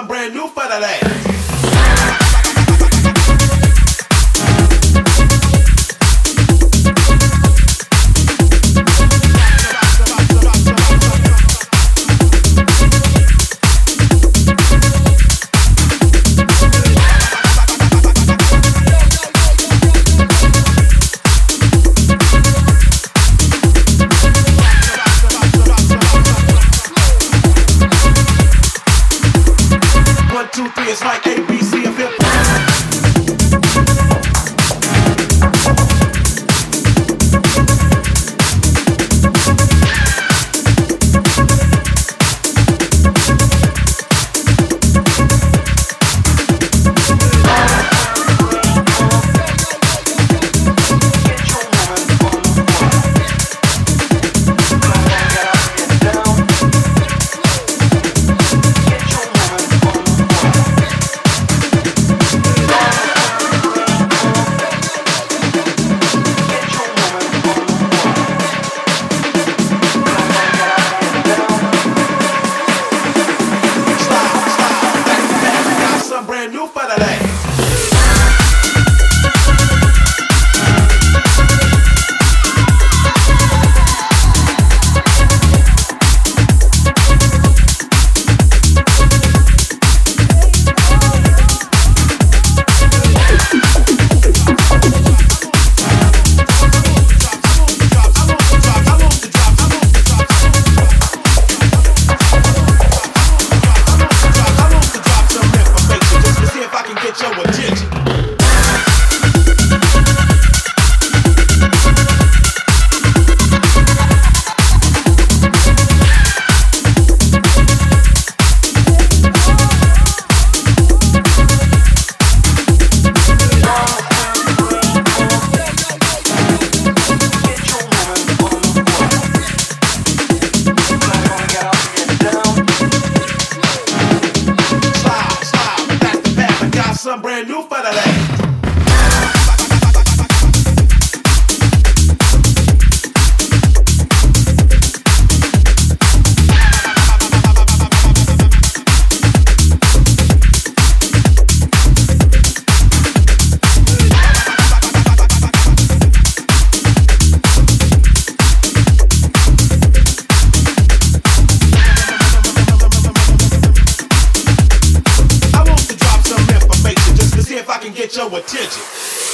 something brand new for the lad. something brand new for the last. I can get your attention.